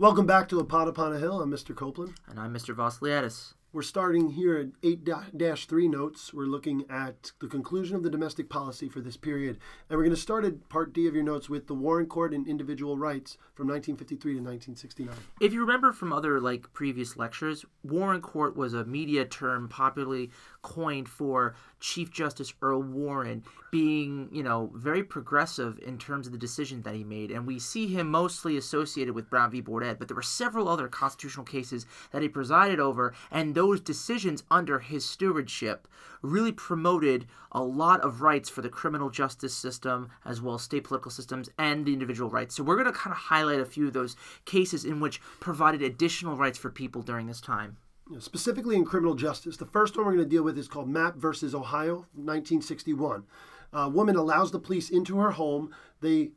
Welcome back to A Pot Upon a Hill. I'm Mr. Koepplin. And I'm Mr. Vasiliades. We're starting here at 8 3 notes. We're looking at the conclusion of the domestic policy for this period. And we're going to start at Part D of your notes with the Warren Court and individual rights from 1953 to 1969. If you remember from other like previous lectures, Warren Court was a media term popularly coined for Chief Justice Earl Warren being, you know, very progressive in terms of the decisions that he made. And we see him mostly associated with Brown v. Board Ed, but there were several other constitutional cases that he presided over, and those decisions under his stewardship really promoted a lot of rights for the criminal justice system as well as state political systems and the individual rights. So we're going to kind of highlight a few of those cases in which provided additional rights for people during this time specifically in criminal justice. The first one we're going to deal with is called Mapp versus Ohio, 1961. A woman allows the police into her home. They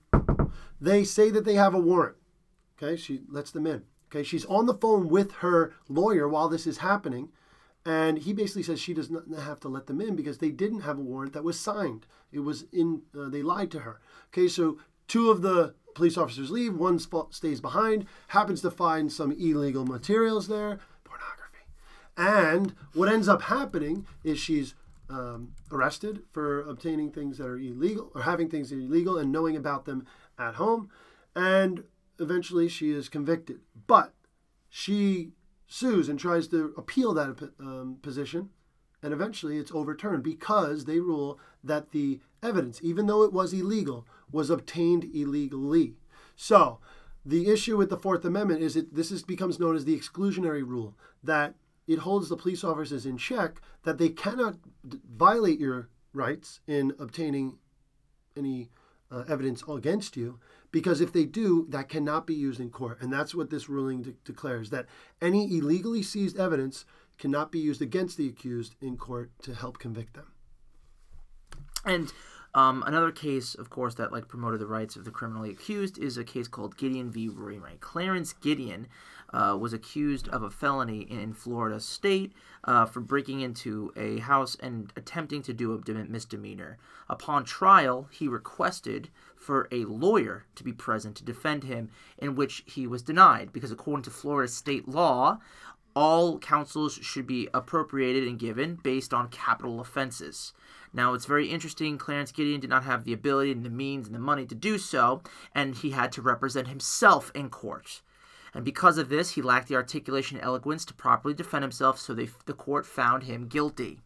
they say that they have a warrant. Okay, she lets them in. Okay, she's on the phone with her lawyer while this is happening, and he basically says she does not have to let them in because they didn't have a warrant that was signed. It was in. Uh, they lied to her. Okay, so two of the police officers leave. One stays behind. Happens to find some illegal materials there and what ends up happening is she's um, arrested for obtaining things that are illegal or having things that are illegal and knowing about them at home. And eventually she is convicted. But she sues and tries to appeal that um, position. And eventually it's overturned because they rule that the evidence, even though it was illegal, was obtained illegally. So the issue with the Fourth Amendment is that this is, becomes known as the exclusionary rule that it holds the police officers in check that they cannot d- violate your rights in obtaining any uh, evidence against you because if they do that cannot be used in court. And that's what this ruling de- declares that any illegally seized evidence cannot be used against the accused in court to help convict them. And um, another case, of course, that like promoted the rights of the criminally accused is a case called Gideon v. Wainwright. Clarence Gideon uh, was accused of a felony in Florida State uh, for breaking into a house and attempting to do a misdemeanor. Upon trial, he requested for a lawyer to be present to defend him, in which he was denied because, according to Florida state law, all counsels should be appropriated and given based on capital offenses. Now, it's very interesting. Clarence Gideon did not have the ability and the means and the money to do so, and he had to represent himself in court. And because of this, he lacked the articulation and eloquence to properly defend himself, so they, the court found him guilty.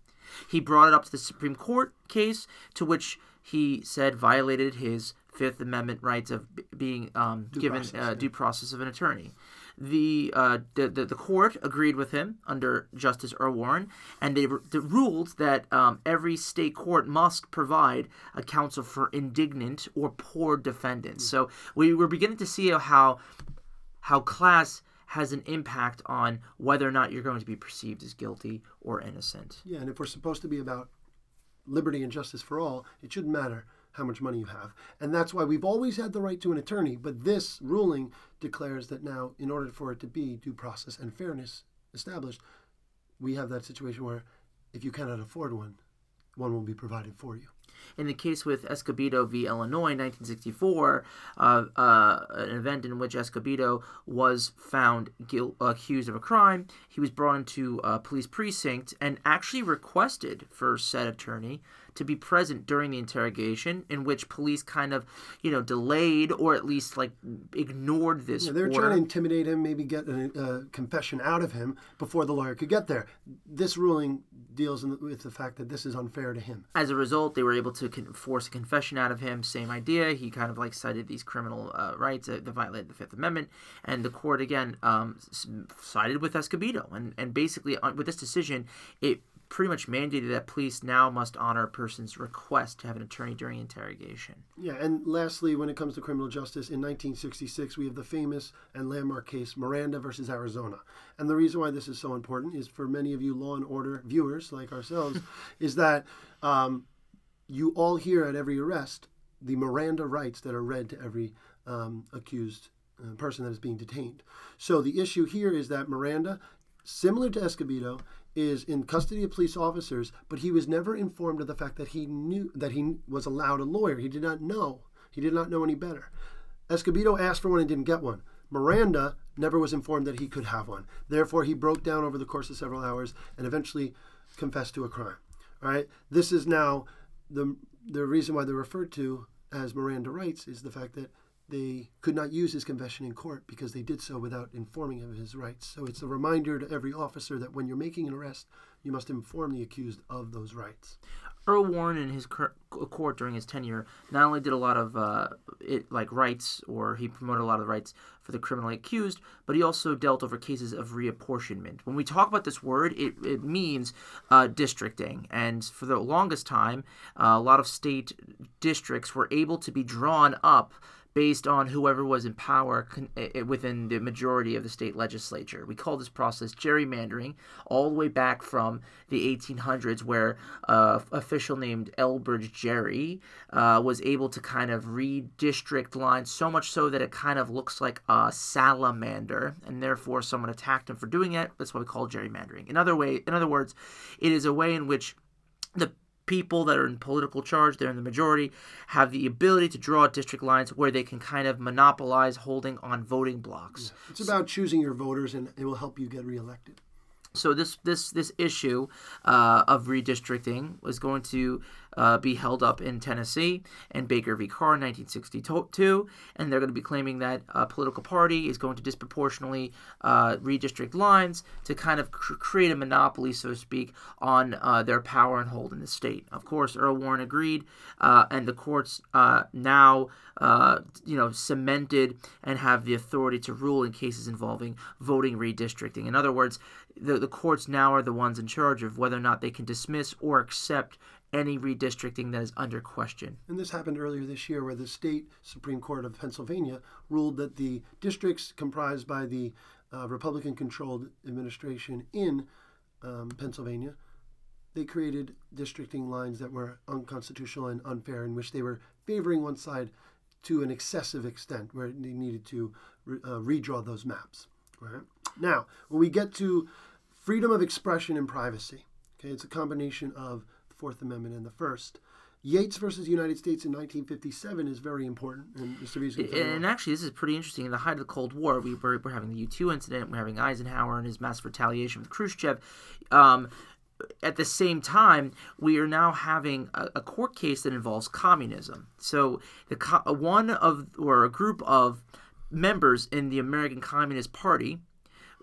He brought it up to the Supreme Court case, to which he said violated his Fifth Amendment rights of being um, given process, uh, yeah. due process of an attorney. The, uh, the, the, the court agreed with him under Justice Earl Warren, and they, they ruled that um, every state court must provide a counsel for indignant or poor defendants. Mm-hmm. So we were beginning to see how how class has an impact on whether or not you're going to be perceived as guilty or innocent. Yeah, and if we're supposed to be about liberty and justice for all, it shouldn't matter how much money you have. And that's why we've always had the right to an attorney, but this ruling declares that now, in order for it to be due process and fairness established, we have that situation where if you cannot afford one, one will be provided for you. In the case with Escobedo v. Illinois, 1964, uh, uh, an event in which Escobedo was found guilt, accused of a crime, he was brought into a police precinct and actually requested for said attorney to be present during the interrogation, in which police kind of, you know, delayed or at least like ignored this. Yeah, they were order. trying to intimidate him, maybe get a, a, confession out of him before the lawyer could get there. This ruling deals the, with the fact that this is unfair to him. As a result, they were able to con- force a confession out of him. Same idea. He kind of like cited these criminal uh, rights that violated the Fifth Amendment, and the court again um, sided with Escobedo, and and basically uh, with this decision, it pretty much mandated that police now must honor a person's request to have an attorney during interrogation. Yeah, and lastly, when it comes to criminal justice, in 1966, we have the famous and landmark case Miranda versus Arizona. And the reason why this is so important is for many of you law and order viewers like ourselves, is that um, you all hear at every arrest the Miranda rights that are read to every um, accused uh, person that is being detained. So the issue here is that Miranda, similar to Escobedo, is in custody of police officers, but he was never informed of the fact that he knew that he was allowed a lawyer. He did not know. He did not know any better. Escobedo asked for one and didn't get one. Miranda never was informed that he could have one. Therefore, he broke down over the course of several hours and eventually confessed to a crime. All right, this is now the the reason why they're referred to as Miranda rights is the fact that they could not use his confession in court because they did so without informing him of his rights. So it's a reminder to every officer that when you're making an arrest, you must inform the accused of those rights. Earl Warren in his court during his tenure not only did a lot of uh, it, like rights, or he promoted a lot of the rights for the criminally accused, but he also dealt over cases of reapportionment. When we talk about this word, it, it means uh, districting, and for the longest time, uh, a lot of state districts were able to be drawn up based on whoever was in power con- within the majority of the state legislature. We call this process gerrymandering, all the way back from the 1800s, where uh, official named Elbridge Gerry uh, was able to kind of redistrict lines so much so that it kind of looks like a salamander, and therefore someone attacked him for doing it. That's what we call gerrymandering. In other way, in other words, it is a way in which the people that are in political charge, they're in the majority, have the ability to draw district lines where they can kind of monopolize holding on voting blocks. Yeah. It's about choosing your voters, and it will help you get reelected. So this this this issue uh, of redistricting was going to uh, be held up in Tennessee and Baker v. Carr in 1962, and they're going to be claiming that a political party is going to disproportionately uh, redistrict lines to kind of cr- create a monopoly, so to speak, on uh, their power and hold in the state. Of course, Earl Warren agreed, uh, and the courts uh, now, uh, you know, cemented and have the authority to rule in cases involving voting redistricting. In other words, the, the courts now are the ones in charge of whether or not they can dismiss or accept any redistricting that is under question. And this happened earlier this year where the state Supreme Court of Pennsylvania ruled that the districts comprised by the uh, Republican controlled administration in um, Pennsylvania they created districting lines that were unconstitutional and unfair, in which they were favoring one side to an excessive extent, where they needed to re- uh, redraw those maps. Right now, when we get to freedom of expression and privacy, okay, it's a combination of Fourth Amendment and the First. Yates versus United States in 1957 is very important, and Mr. V's And actually, this is pretty interesting. In the height of the Cold War, we were, we're having the U-2 incident, we're having Eisenhower and his massive retaliation with Khrushchev. Um, at the same time, we are now having a, a, court case that involves communism. So, the one of or a group of members in the American Communist Party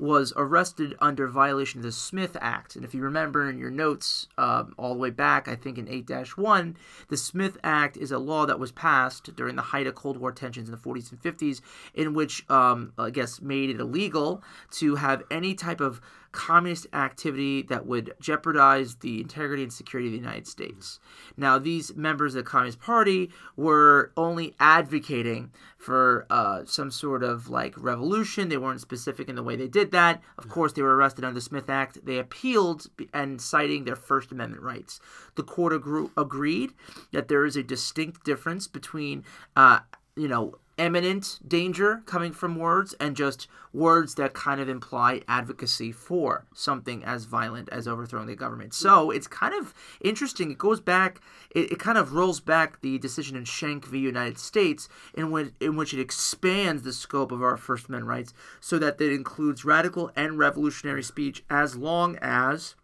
was arrested under violation of the Smith Act. And if you remember in your notes um, all the way back, I think in 8 1, the Smith Act is a law that was passed during the height of Cold War tensions in the 40s and 50s, in which, um, I guess, made it illegal to have any type of communist activity that would jeopardize the integrity and security of the United States. Now, these members of the Communist Party were only advocating for uh, some sort of like revolution. They weren't specific in the way they did that. Of course, they were arrested under the Smith Act. They appealed and citing their First Amendment rights. The court agreed that there is a distinct difference between, uh, you know, imminent danger coming from words and just words that kind of imply advocacy for something as violent as overthrowing the government. So it's kind of interesting. It goes back, it, it kind of rolls back the decision in Schenck v. United States in which, in which it expands the scope of our First Amendment rights so that it includes radical and revolutionary speech as long as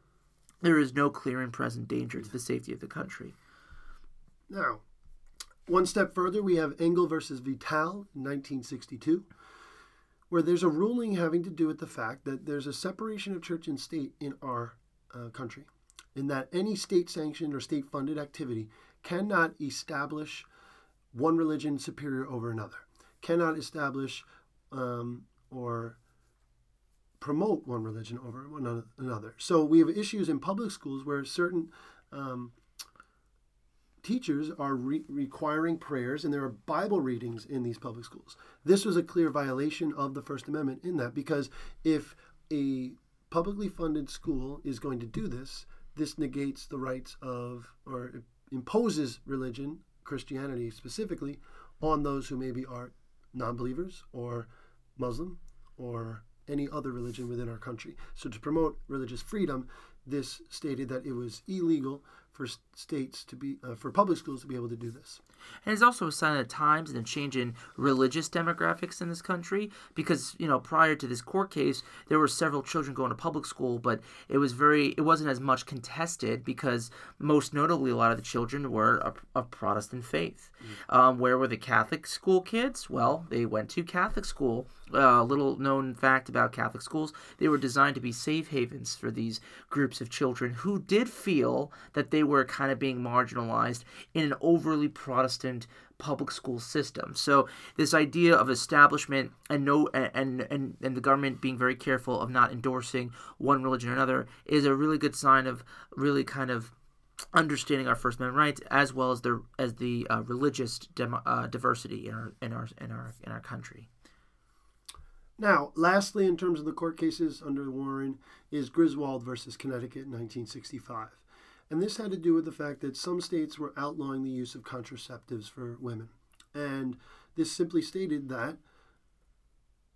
there is no clear and present danger to the safety of the country. Now, one step further, we have Engel versus Vitale in 1962, where there's a ruling having to do with the fact that there's a separation of church and state in our uh, country, in that any state sanctioned or state funded activity cannot establish one religion superior over another, cannot establish um, or promote one religion over one another. So we have issues in public schools where certain um, teachers are re- requiring prayers and there are Bible readings in these public schools. This was a clear violation of the First Amendment in that because if a publicly funded school is going to do this, this negates the rights of or imposes religion, Christianity specifically, on those who maybe are non believers or Muslim or any other religion within our country. So, to promote religious freedom, this stated that it was illegal for states to be uh, for public schools to be able to do this. And it's also a sign of the times and a change in religious demographics in this country because, you know, prior to this court case, there were several children going to public school, but it was very, it wasn't as much contested because most notably a lot of the children were of, of Protestant faith. Um, where were the Catholic school kids? Well, they went to Catholic school. A uh, little known fact about Catholic schools, they were designed to be safe havens for these groups of children who did feel that they were kind of being marginalized in an overly Protestant public school system. So this idea of establishment and no and and and the government being very careful of not endorsing one religion or another is a really good sign of really kind of understanding our First Amendment rights as well as the as the uh, religious uh, diversity in our in our in our in our country. Now, lastly, in terms of the court cases under Warren, is Griswold versus Connecticut in 1965. And this had to do with the fact that some states were outlawing the use of contraceptives for women. And this simply stated that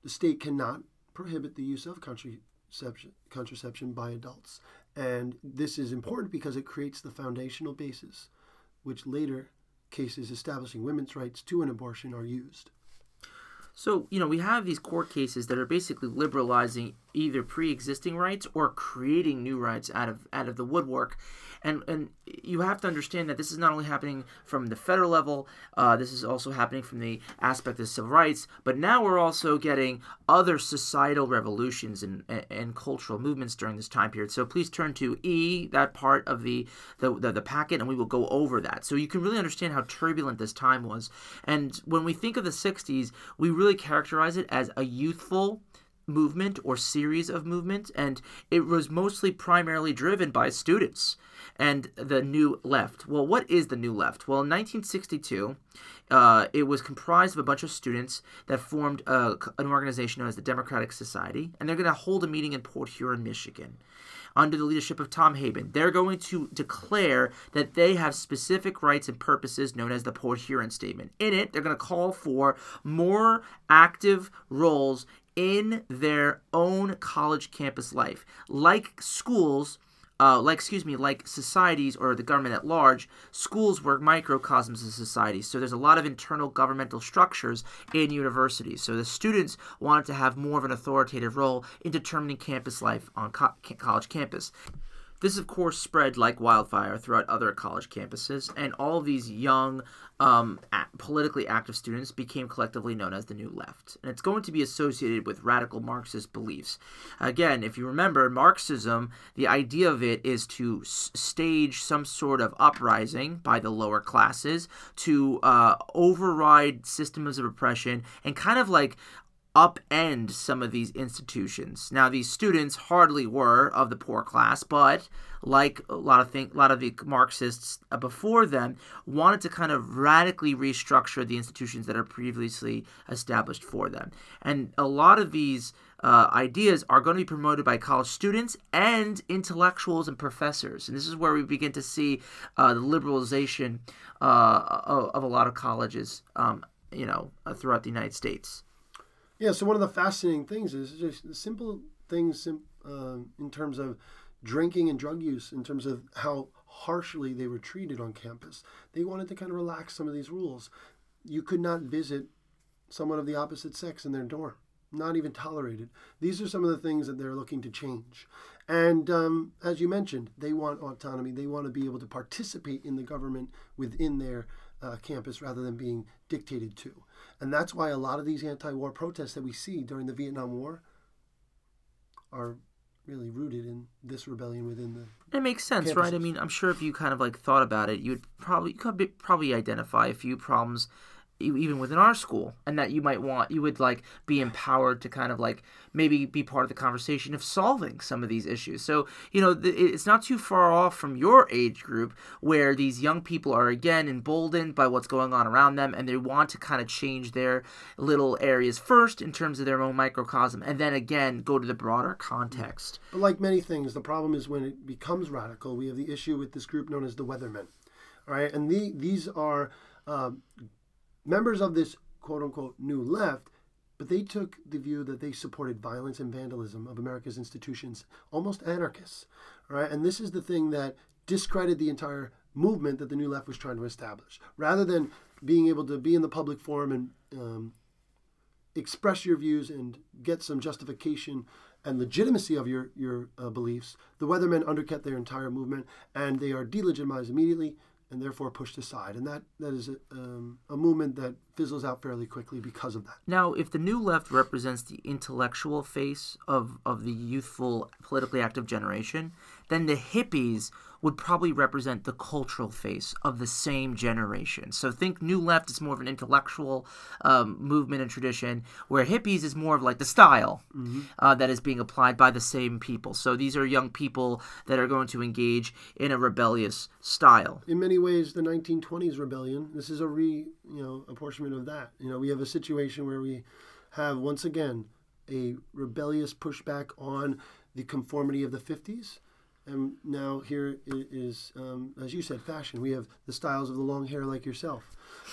the state cannot prohibit the use of contraception, contraception by adults. And this is important because it creates the foundational basis, which later cases establishing women's rights to an abortion are used. So, you know, we have these court cases that are basically liberalizing either pre-existing rights or creating new rights out of out of the woodwork. And and you have to understand that this is not only happening from the federal level, uh, this is also happening from the aspect of civil rights, but now we're also getting other societal revolutions and, and, and cultural movements during this time period. So please turn to E, that part of the, the, the, the packet, and we will go over that. So you can really understand how turbulent this time was. And when we think of the 60s, we really characterize it as a youthful, movement or series of movements, and it was mostly primarily driven by students and the New Left. Well, what is the New Left? Well, in 1962, uh, it was comprised of a bunch of students that formed a, an organization known as the Democratic Society, and they're going to hold a meeting in Port Huron, Michigan. Under the leadership of Tom Hayden, they're going to declare that they have specific rights and purposes known as the Port Huron Statement. In it, they're going to call for more active roles in their own college campus life. Like schools, uh, like excuse me, like societies or the government at large, schools were microcosms of society. So there's a lot of internal governmental structures in universities. So the students wanted to have more of an authoritative role in determining campus life on co- college campus. This, of course, spread like wildfire throughout other college campuses, and all these young, um, politically active students became collectively known as the New Left. And it's going to be associated with radical Marxist beliefs. Again, if you remember, Marxism, the idea of it is to s- stage some sort of uprising by the lower classes to uh, override systems of oppression and kind of like upend some of these institutions. Now, these students hardly were of the poor class, but like a lot of think, a lot of the Marxists before them, wanted to kind of radically restructure the institutions that are previously established for them. And a lot of these uh, ideas are going to be promoted by college students and intellectuals and professors. And this is where we begin to see uh, the liberalization uh, of, of, a lot of colleges, um, you know, throughout the United States. Yeah, so one of the fascinating things is just simple things uh, in terms of drinking and drug use, in terms of how harshly they were treated on campus. They wanted to kind of relax some of these rules. You could not visit someone of the opposite sex in their dorm, not even tolerated. These are some of the things that they're looking to change. And um, as you mentioned, they want autonomy. They want to be able to participate in the government within their uh, campus rather than being dictated to. And that's why a lot of these anti war protests that we see during the Vietnam War are really rooted in this rebellion within the. It makes sense, campuses. right? I mean, I'm sure if you kind of like thought about it, you'd probably you could probably identify a few problems even within our school and that you might want you would like be empowered to kind of like maybe be part of the conversation of solving some of these issues. So you know it's not too far off from your age group where these young people are again emboldened by what's going on around them and they want to kind of change their little areas first in terms of their own microcosm and then again go to the broader context. But like many things the problem is when it becomes radical we have the issue with this group known as the weathermen all right? And the, these are um, members of this quote unquote new left, but they took the view that they supported violence and vandalism of America's institutions, almost anarchists. Right? And this is the thing that discredited the entire movement that the New Left was trying to establish. Rather than being able to be in the public forum and um, express your views and get some justification and legitimacy of your your uh, beliefs, the Weathermen undercut their entire movement, and they are delegitimized immediately and therefore pushed aside. And that that is a, um, a movement that fizzles out fairly quickly because of that. Now, if the New Left represents the intellectual face of, of the youthful, politically active generation, then the hippies would probably represent the cultural face of the same generation. So think New Left is more of an intellectual um, movement and tradition, where hippies is more of like the style mm-hmm. uh, that is being applied by the same people. So these are young people that are going to engage in a rebellious style. In many ways, the 1920s rebellion. This is a re you know apportionment of that. You know, we have a situation where we have once again a rebellious pushback on the conformity of the 50s and now here is, um, as you said, fashion. We have the styles of the long hair like yourself.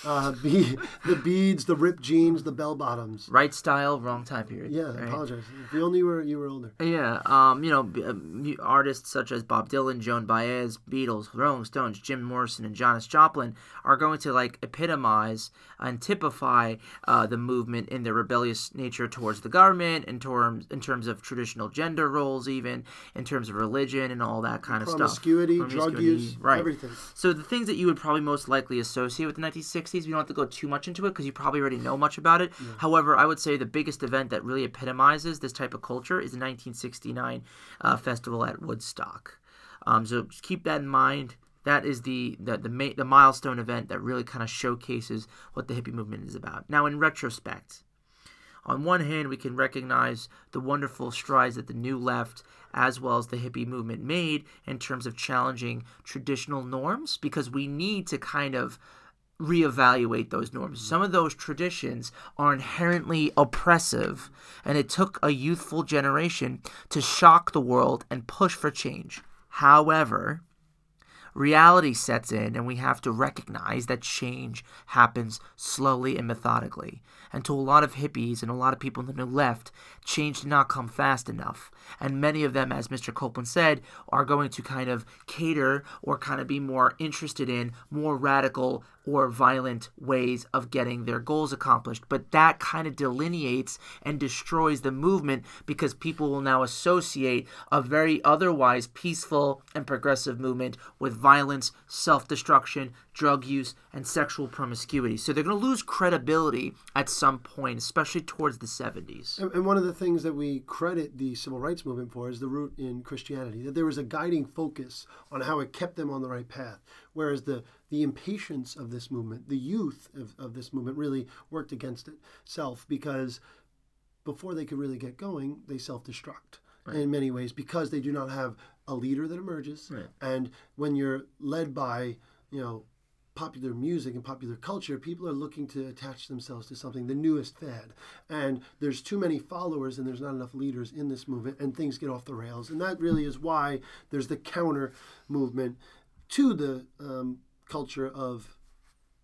Uh, be, the beads, the ripped jeans, the bell bottoms. Right style, wrong time period. Yeah, right? I apologize. If you only were you were older. Yeah, um, you know, uh, artists such as Bob Dylan, Joan Baez, Beatles, Rolling Stones, Jim Morrison, and Janis Joplin are going to like epitomize and typify uh, the movement in their rebellious nature towards the government, in terms in terms of traditional gender roles, even in terms of religion and all that kind of stuff. Promiscuity, drug use, right. everything. So the things that you would probably most likely associate with the 1960s, we don't have to go too much into it because you probably already know much about it. Yeah. However, I would say the biggest event that really epitomizes this type of culture is the 1969 uh, festival at Woodstock. Um, so just keep that in mind. That is the the the, ma- the milestone event that really kind of showcases what the hippie movement is about. Now, in retrospect, on one hand, we can recognize the wonderful strides that the New Left as well as the hippie movement made in terms of challenging traditional norms because we need to kind of reevaluate those norms. Mm-hmm. Some of those traditions are inherently oppressive, and it took a youthful generation to shock the world and push for change. However, reality sets in and we have to recognize that change happens slowly and methodically. And to a lot of hippies and a lot of people in the new left, change did not come fast enough. And many of them, as Mr. Koepplin said, are going to kind of cater or kind of be more interested in more radical or violent ways of getting their goals accomplished. But that kind of delineates and destroys the movement because people will now associate a very otherwise peaceful and progressive movement with violence, self destruction, drug use, and sexual promiscuity. So they're going to lose credibility at some point, especially towards the 70s. And, one of the things that we credit the civil rights movement for is the root in Christianity, that there was a guiding focus on how it kept them on the right path. Whereas the, the impatience of this movement, the youth of, of this movement, really worked against itself because before they could really get going, they self destruct. Right. in many ways because they do not have a leader that emerges. Right. And when you're led by, you know, popular music and popular culture, people are looking to attach themselves to something, the newest fad. And there's too many followers and there's not enough leaders in this movement, and things get off the rails. And that really is why there's the counter movement to the um, culture of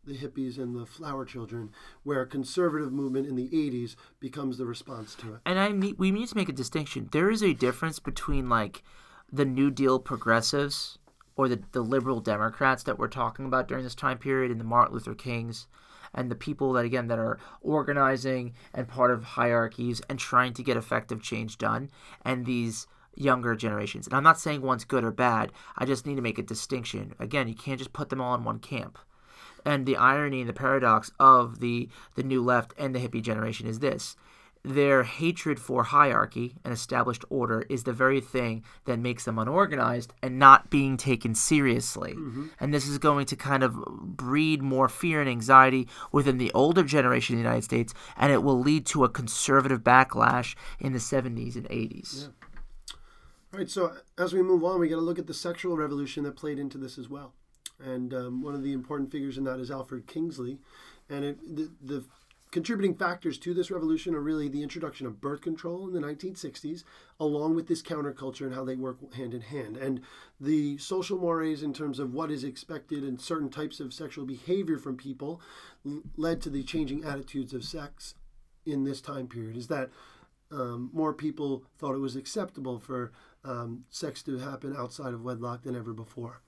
the hippies and the flower children, where conservative movement in the 80s becomes the response to it. And I mean, we need to make a distinction. There is a difference between like the New Deal progressives or the, the liberal Democrats that we're talking about during this time period and the Martin Luther Kings and the people that again that are organizing and part of hierarchies and trying to get effective change done and these younger generations. And I'm not saying one's good or bad. I just need to make a distinction. Again, you can't just put them all in one camp. And the irony and the paradox of the the new left and the hippie generation is this their hatred for hierarchy and established order is the very thing that makes them unorganized and not being taken seriously. Mm-hmm. And this is going to kind of breed more fear and anxiety within the older generation in the United States, and it will lead to a conservative backlash in the 70s and 80s. Yeah. All right, so as we move on, we got to look at the sexual revolution that played into this as well. And um, one of the important figures in that is Alfred Kinsey. And it, the, the Contributing factors to this revolution are really the introduction of birth control in the 1960s, along with this counterculture and how they work hand in hand. And the social mores, in terms of what is expected and certain types of sexual behavior from people, led to the changing attitudes of sex in this time period. Is that um, more people thought it was acceptable for um, sex to happen outside of wedlock than ever before.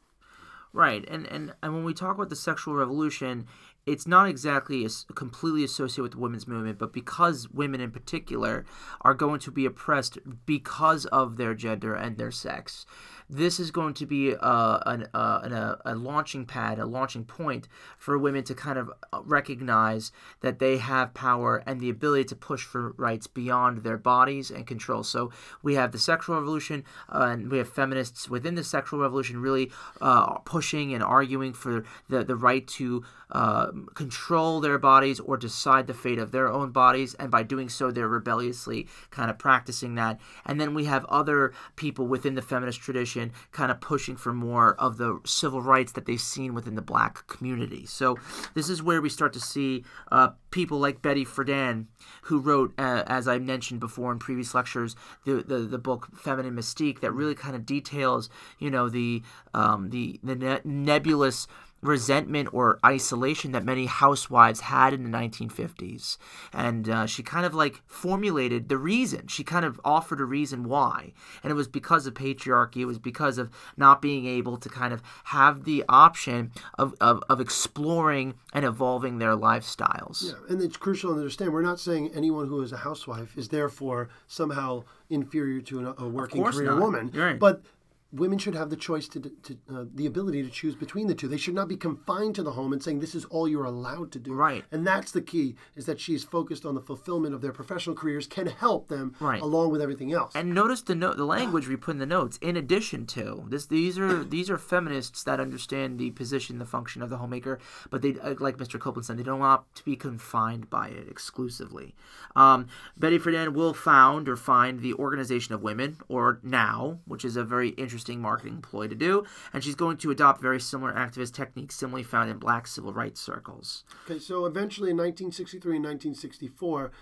Right, and, and and when we talk about the sexual revolution, it's not exactly completely associated with the women's movement, but because women in particular are going to be oppressed because of their gender and their sex this is going to be uh, an, uh, an, a, a launching pad, a launching point for women to kind of uh, recognize that they have power and the ability to push for rights beyond their bodies and control. So we have the sexual revolution, uh, and we have feminists within the sexual revolution really uh, pushing and arguing for the, the right to uh, control their bodies or decide the fate of their own bodies, and by doing so, they're rebelliously kind of practicing that. And then we have other people within the feminist tradition kind of pushing for more of the civil rights that they've seen within the black community. So this is where we start to see uh, people like Betty Friedan, who wrote, uh, as I mentioned before in previous lectures, the, the, the book Feminine Mystique, that really kind of details, you know, the um, the the ne- nebulous resentment or isolation that many housewives had in the 1950s. And uh, she kind of like formulated the reason. She kind of offered a reason why. And it was because of patriarchy, it was because of not being able to kind of have the option of, of, of exploring and evolving their lifestyles. Yeah, and it's crucial to understand we're not saying anyone who is a housewife is therefore somehow inferior to a, working career not. woman. Right. But women should have the choice to, to uh, the ability to choose between the two. They should not be confined to the home and saying this is all you're allowed to do. Right. And that's the key is that she's focused on the fulfillment of their professional careers can help them right. along with everything else. And notice the note the language we put in the notes in addition to this these are these are feminists that understand the position the function of the homemaker but they uh, like Mr. Koepplin said they don't want to be confined by it exclusively. Um, Betty Friedan will found or find the Organization of Women or NOW which is a very interesting interesting marketing ploy to do, and she's going to adopt very similar activist techniques similarly found in black civil rights circles. Okay, so eventually in 1963 and 1964,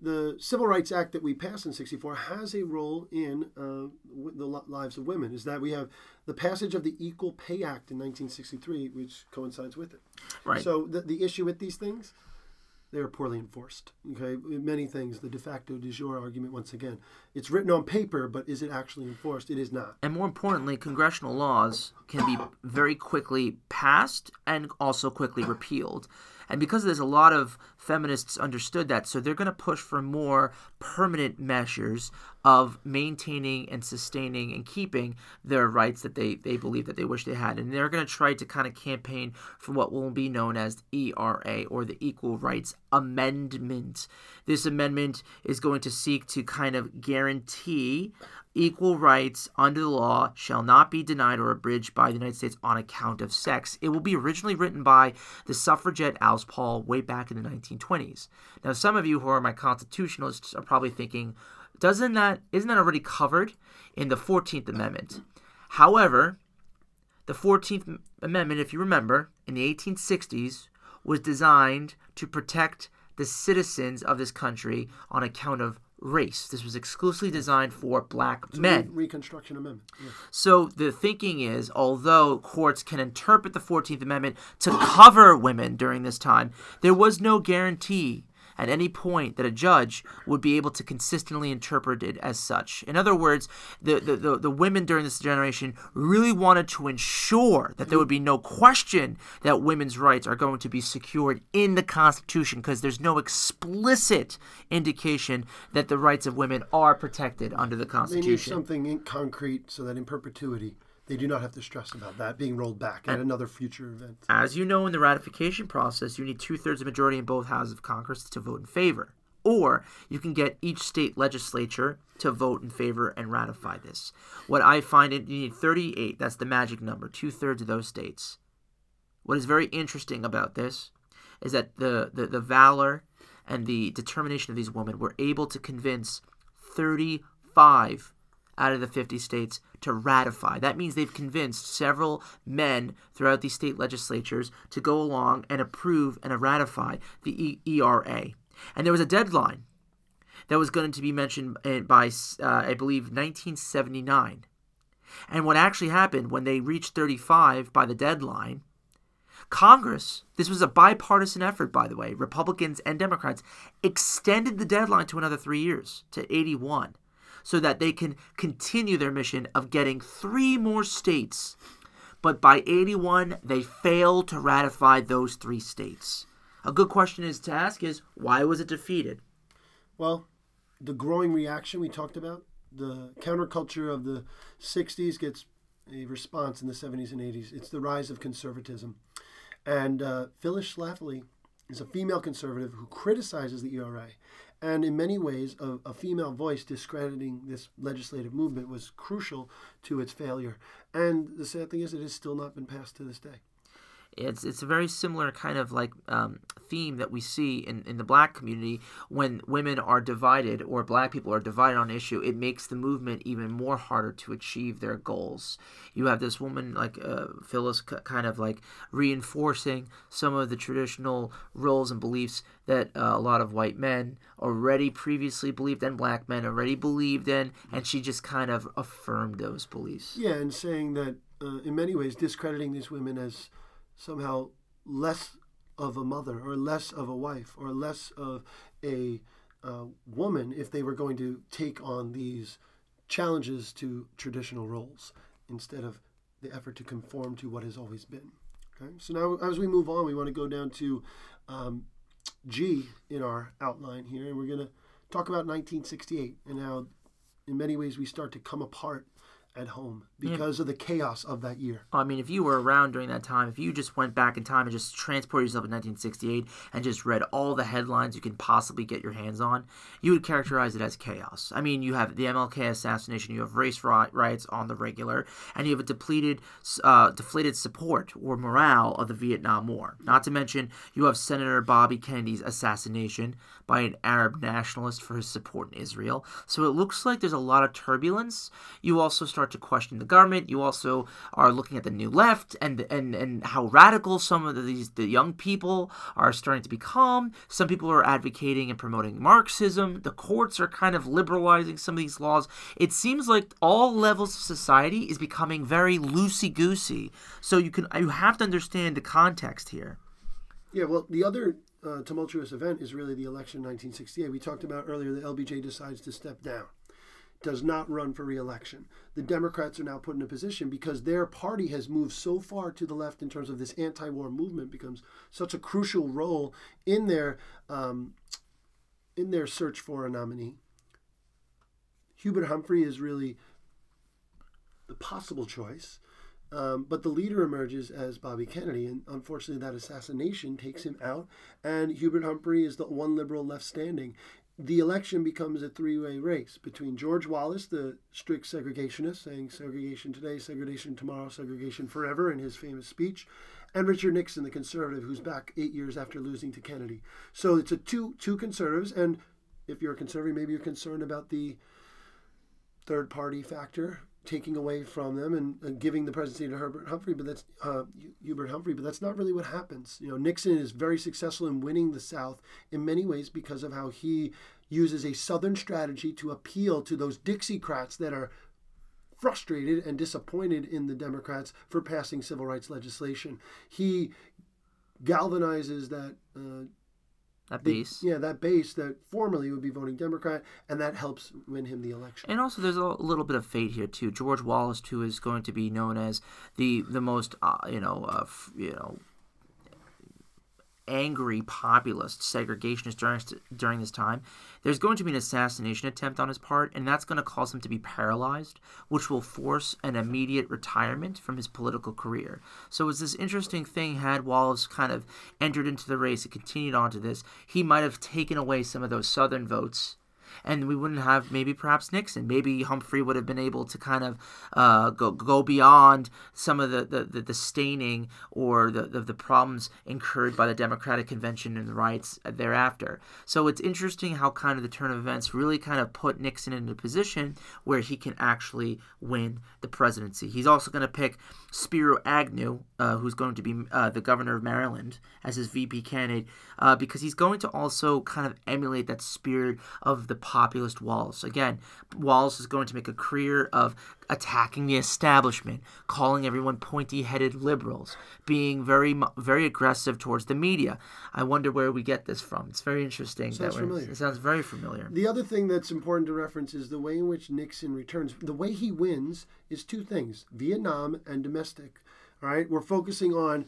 the Civil Rights Act that we passed in 64 has a role in uh, the lives of women. Is that we have the passage of the Equal Pay Act in 1963, which coincides with it. Right. So the, the issue with these things they are poorly enforced. Okay, many things. The de facto de jure argument once again. It's written on paper, but is it actually enforced? It is not. And more importantly, congressional laws can be very quickly passed and also quickly repealed. And because there's a lot of feminists understood that, so they're going to push for more permanent measures of maintaining and sustaining and keeping their rights that they, they believe that they wish they had. And they're going to try to kind of campaign for what will be known as ERA or the Equal Rights Amendment. This amendment is going to seek to kind of guarantee equal rights under the law shall not be denied or abridged by the United States on account of sex. It will be originally written by the suffragette Alice Paul way back in the 1920s. Now, some of you who are my constitutionalists are probably thinking, doesn't that isn't that already covered in the 14th Amendment? However, the 14th Amendment, if you remember, in the 1860s was designed to protect the citizens of this country on account of race. This was exclusively designed for black it's men. Re- Reconstruction Amendment. Yeah. So the thinking is, although courts can interpret the 14th Amendment to cover women during this time, there was no guarantee at any point that a judge would be able to consistently interpret it as such. In other words, the, the, the, the, women during this generation really wanted to ensure that there would be no question that women's rights are going to be secured in the Constitution because there's no explicit indication that the rights of women are protected under the Constitution. They need something in concrete so that in perpetuity they do not have to stress about that being rolled back at another future event. As you know, in the ratification process, you need two thirds of majority in both houses of Congress to vote in favor. Or you can get each state legislature to vote in favor and ratify this. What I find it, you need 38. That's the magic number, two thirds of those states. What is very interesting about this is that the, the, the valor and the determination of these women were able to convince 35 out of the 50 states to ratify. That means they've convinced several men throughout these state legislatures to go along and approve and ratify the ERA. And there was a deadline that was going to be mentioned by, uh, I believe, 1979. And what actually happened when they reached 35 by the deadline, Congress, this was a bipartisan effort, by the way, Republicans and Democrats, extended the deadline to another three years, to 81 so that they can continue their mission of getting three more states but by 81, they failed to ratify those three states. A good question is to ask is why was it defeated? Well, the growing reaction we talked about, the counterculture of the 60s gets a response in the 70s and 80s. It's the rise of conservatism. And uh, Phyllis Schlafly is a female conservative who criticizes the ERA. And in many ways, a, a, female voice discrediting this legislative movement was crucial to its failure. And the sad thing is, it has still not been passed to this day. It's it's a very similar kind of like um, theme that we see in, in the black community when women are divided or black people are divided on issue. It makes the movement even more harder to achieve their goals. You have this woman like uh, Phyllis, kind of like reinforcing some of the traditional roles and beliefs that uh, a lot of white men already previously believed and black men already believed in, and she just kind of affirmed those beliefs. Yeah, and saying that uh, in many ways discrediting these women as somehow less of a mother or less of a wife or less of a uh, woman if they were going to take on these challenges to traditional roles instead of the effort to conform to what has always been. Okay, so now as we move on, we want to go down to um, G in our outline here, and we're going to talk about 1968 and how, in many ways, we start to come apart at home because yeah. of the chaos of that year. I mean, if you were around during that time, if you just went back in time and just transported yourself in 1968 and just read all the headlines you can possibly get your hands on, you would characterize it as chaos. I mean, you have the MLK assassination, you have race riots on the regular, and you have a depleted, uh, deflated support or morale of the Vietnam War. Not to mention, you have Senator Bobby Kennedy's assassination by an Arab nationalist for his support in Israel. So it looks like there's a lot of turbulence. You also start to question the government. You also are looking at the new left and and and how radical some of these the young people are starting to become. Some people are advocating and promoting Marxism. The courts are kind of liberalizing some of these laws. It seems like all levels of society is becoming very loosey goosey. So you can you have to understand the context here. Yeah, well, the other uh, tumultuous event is really the election in 1968. We talked about earlier that LBJ decides to step down, does not run for reelection. The Democrats are now put in a position because their party has moved so far to the left in terms of this anti war movement, becomes such a crucial role in their, um, in their search for a nominee. Hubert Humphrey is really the possible choice. Um, but the leader emerges as Bobby Kennedy, and unfortunately, that assassination takes him out, and Hubert Humphrey is the one liberal left standing. The election becomes a three way race between George Wallace, the strict segregationist, saying segregation today, segregation tomorrow, segregation forever in his famous speech, and Richard Nixon, the conservative, who's back eight years after losing to Kennedy. So it's a two two conservatives, and if you're a conservative, maybe you're concerned about the third party factor taking away from them and, giving the presidency to Herbert Humphrey, but that's uh, Hubert Humphrey. But that's not really what happens. You know, Nixon is very successful in winning the South in many ways because of how he uses a Southern strategy to appeal to those Dixiecrats that are frustrated and disappointed in the Democrats for passing civil rights legislation. He galvanizes that. Uh, that base. The, yeah, that base that formerly would be voting Democrat, and that helps win him the election. And also, there's a little bit of fate here too. George Wallace, too, is going to be known as the the most, uh, you know, uh, you know, angry populist segregationist during, during this time, there's going to be an assassination attempt on his part, and that's going to cause him to be paralyzed, which will force an immediate retirement from his political career. So it's this interesting thing had Wallace kind of entered into the race and continued on to this, he might have taken away some of those southern votes and we wouldn't have maybe perhaps Nixon. Maybe Humphrey would have been able to kind of uh, go go beyond some of the the, the, the staining or the, the, the problems incurred by the Democratic Convention and the riots thereafter. So it's interesting how kind of the turn of events really kind of put Nixon in a position where he can actually win the presidency. He's also going to pick Spiro Agnew, uh, who's going to be uh, the governor of Maryland, as his VP candidate, uh, because he's going to also kind of emulate that spirit of the populist Wallace. Again, Wallace is going to make a career of attacking the establishment, calling everyone pointy-headed liberals, being very very aggressive towards the media. I wonder where we get this from. It's very interesting. Sounds familiar. It sounds very familiar. The other thing that's important to reference is the way in which Nixon returns. The way he wins is two things: Vietnam and domestic. All right, we're focusing on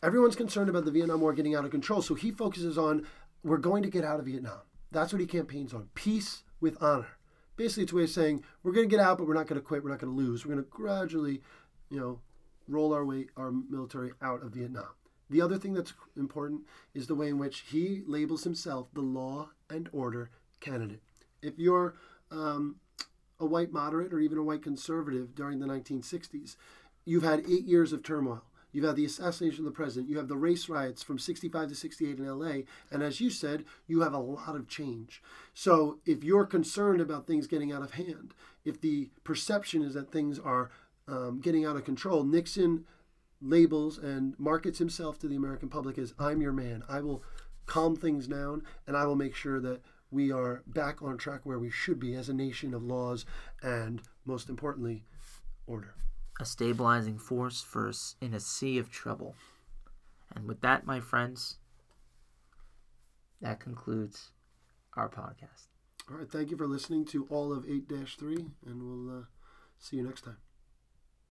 everyone's concerned about the Vietnam War getting out of control, so he focuses on we're going to get out of Vietnam. That's what he campaigns on. Peace with honor. Basically, it's a way of saying we're going to get out, but we're not going to quit. We're not going to lose. We're going to gradually, you know, roll our way, our military out of Vietnam. The other thing that's important is the way in which he labels himself the law and order candidate. If you're um, a white moderate or even a white conservative during the 1960s, you've had eight years of turmoil. You've had the assassination of the president. You have the race riots from 65 to 68 in LA. And as you said, you have a lot of change. So if you're concerned about things getting out of hand, if the perception is that things are um, getting out of control, Nixon labels and markets himself to the American public as I'm your man. I will calm things down and I will make sure that we are back on track where we should be as a nation of laws and, most importantly, order. A stabilizing force for us in a sea of trouble. And with that, my friends, that concludes our podcast. All right. Thank you for listening to all of 8 3, and we'll uh, see you next time.